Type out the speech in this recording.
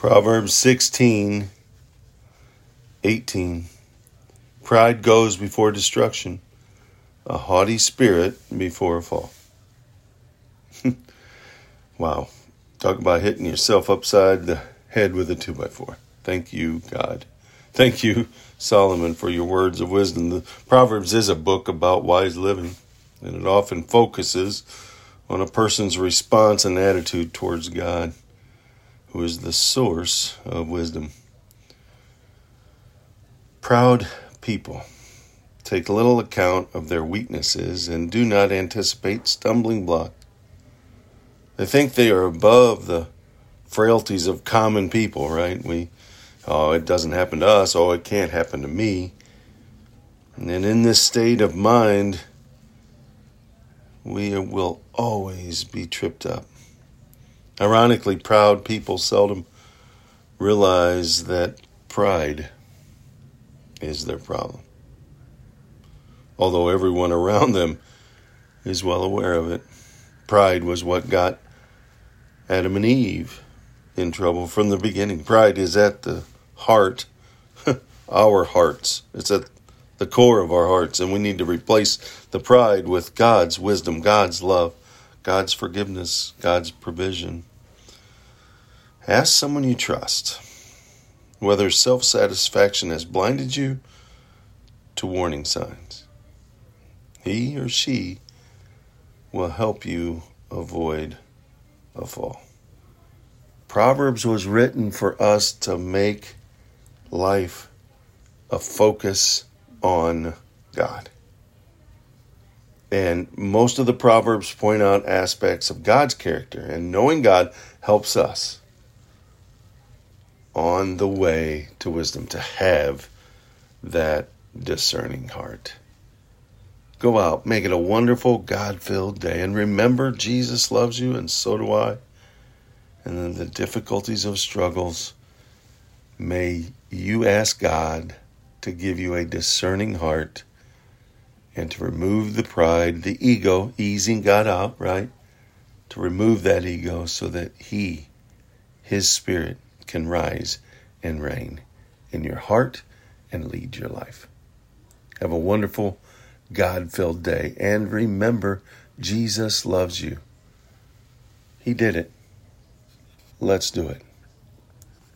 Proverbs 16, 18. Pride goes before destruction, a haughty spirit before a fall. wow. Talk about hitting yourself upside the head with a two by four. Thank you, God. Thank you, Solomon, for your words of wisdom. The Proverbs is a book about wise living, and it often focuses on a person's response and attitude towards God who is the source of wisdom. Proud people take little account of their weaknesses and do not anticipate stumbling blocks. They think they are above the frailties of common people, right? We, oh, it doesn't happen to us. Oh, it can't happen to me. And in this state of mind, we will always be tripped up. Ironically, proud people seldom realize that pride is their problem. Although everyone around them is well aware of it. Pride was what got Adam and Eve in trouble from the beginning. Pride is at the heart, our hearts. It's at the core of our hearts, and we need to replace the pride with God's wisdom, God's love, God's forgiveness, God's provision. Ask someone you trust whether self satisfaction has blinded you to warning signs. He or she will help you avoid a fall. Proverbs was written for us to make life a focus on God. And most of the Proverbs point out aspects of God's character, and knowing God helps us on the way to wisdom, to have that discerning heart. Go out, make it a wonderful, God filled day, and remember Jesus loves you, and so do I. And in the difficulties of struggles, may you ask God to give you a discerning heart and to remove the pride, the ego, easing God out, right? To remove that ego so that He, His Spirit, can rise and reign in your heart and lead your life. Have a wonderful, God filled day. And remember, Jesus loves you. He did it. Let's do it.